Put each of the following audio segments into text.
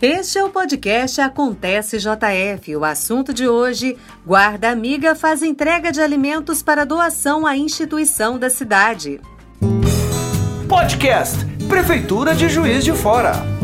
Este é o podcast Acontece JF. O assunto de hoje: Guarda Amiga faz entrega de alimentos para doação à instituição da cidade. Podcast Prefeitura de Juiz de Fora.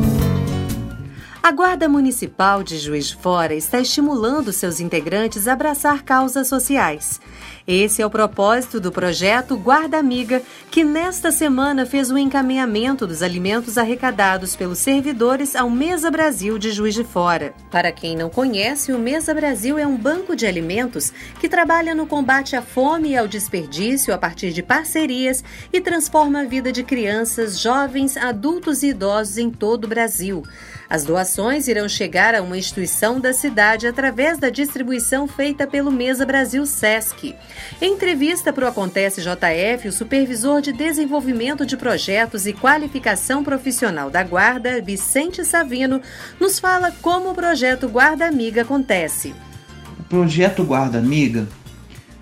A Guarda Municipal de Juiz de Fora está estimulando seus integrantes a abraçar causas sociais. Esse é o propósito do projeto Guarda Amiga, que nesta semana fez o encaminhamento dos alimentos arrecadados pelos servidores ao Mesa Brasil de Juiz de Fora. Para quem não conhece, o Mesa Brasil é um banco de alimentos que trabalha no combate à fome e ao desperdício a partir de parcerias e transforma a vida de crianças, jovens, adultos e idosos em todo o Brasil. As doações irão chegar a uma instituição da cidade através da distribuição feita pelo Mesa Brasil Sesc. Em entrevista para o Acontece JF, o supervisor de desenvolvimento de projetos e qualificação profissional da Guarda, Vicente Savino, nos fala como o projeto Guarda Amiga acontece. O projeto Guarda Amiga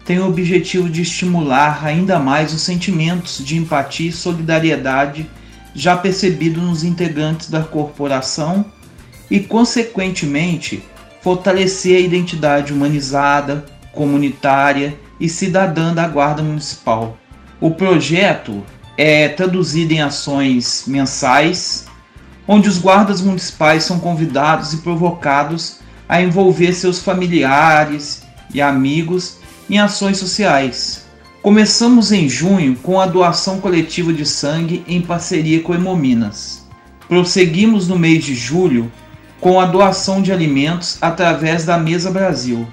tem o objetivo de estimular ainda mais os sentimentos de empatia e solidariedade já percebido nos integrantes da corporação e, consequentemente, fortalecer a identidade humanizada, comunitária e cidadã da Guarda Municipal. O projeto é traduzido em ações mensais, onde os guardas municipais são convidados e provocados a envolver seus familiares e amigos em ações sociais, Começamos em junho com a doação coletiva de sangue em parceria com Hemominas. Prosseguimos no mês de julho com a doação de alimentos através da Mesa Brasil.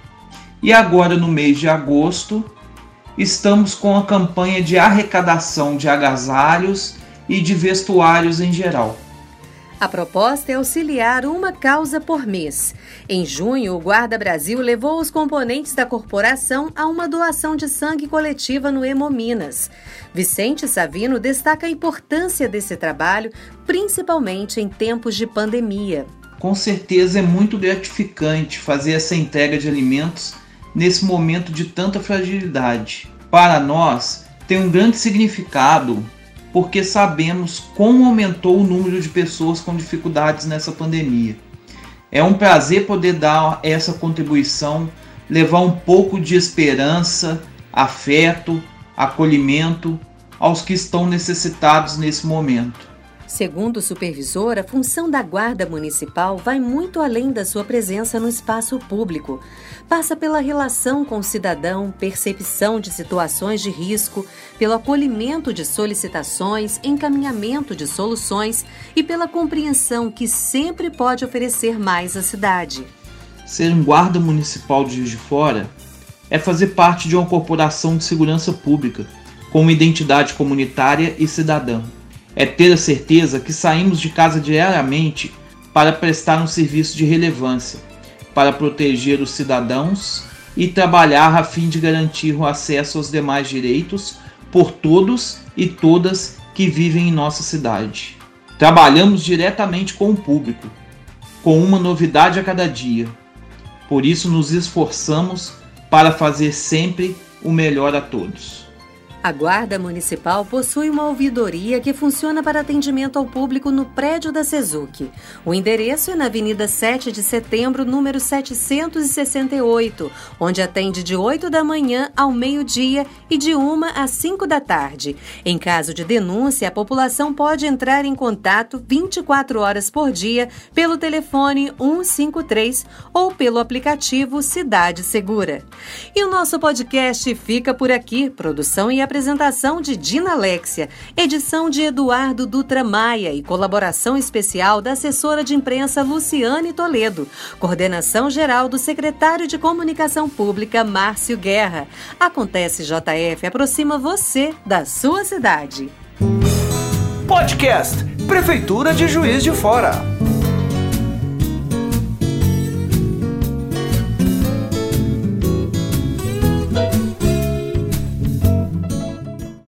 E agora, no mês de agosto, estamos com a campanha de arrecadação de agasalhos e de vestuários em geral. A proposta é auxiliar uma causa por mês. Em junho, o Guarda Brasil levou os componentes da corporação a uma doação de sangue coletiva no Hemominas. Vicente Savino destaca a importância desse trabalho, principalmente em tempos de pandemia. Com certeza é muito gratificante fazer essa entrega de alimentos nesse momento de tanta fragilidade. Para nós, tem um grande significado porque sabemos como aumentou o número de pessoas com dificuldades nessa pandemia. É um prazer poder dar essa contribuição, levar um pouco de esperança, afeto, acolhimento aos que estão necessitados nesse momento. Segundo o supervisor, a função da Guarda Municipal vai muito além da sua presença no espaço público. Passa pela relação com o cidadão, percepção de situações de risco, pelo acolhimento de solicitações, encaminhamento de soluções e pela compreensão que sempre pode oferecer mais à cidade. Ser um guarda municipal de Juiz de Fora é fazer parte de uma corporação de segurança pública, com uma identidade comunitária e cidadã é ter a certeza que saímos de casa diariamente para prestar um serviço de relevância, para proteger os cidadãos e trabalhar a fim de garantir o acesso aos demais direitos por todos e todas que vivem em nossa cidade. Trabalhamos diretamente com o público, com uma novidade a cada dia. Por isso nos esforçamos para fazer sempre o melhor a todos. A Guarda Municipal possui uma ouvidoria que funciona para atendimento ao público no prédio da Sezuc. O endereço é na Avenida 7 de Setembro, número 768, onde atende de 8 da manhã ao meio-dia e de 1 às 5 da tarde. Em caso de denúncia, a população pode entrar em contato 24 horas por dia pelo telefone 153 ou pelo aplicativo Cidade Segura. E o nosso podcast fica por aqui. Produção e apresentação apresentação de Dina Alexia, edição de Eduardo Dutra Maia e colaboração especial da assessora de imprensa Luciane Toledo, coordenação geral do secretário de Comunicação Pública Márcio Guerra. Acontece JF aproxima você da sua cidade. Podcast Prefeitura de Juiz de Fora.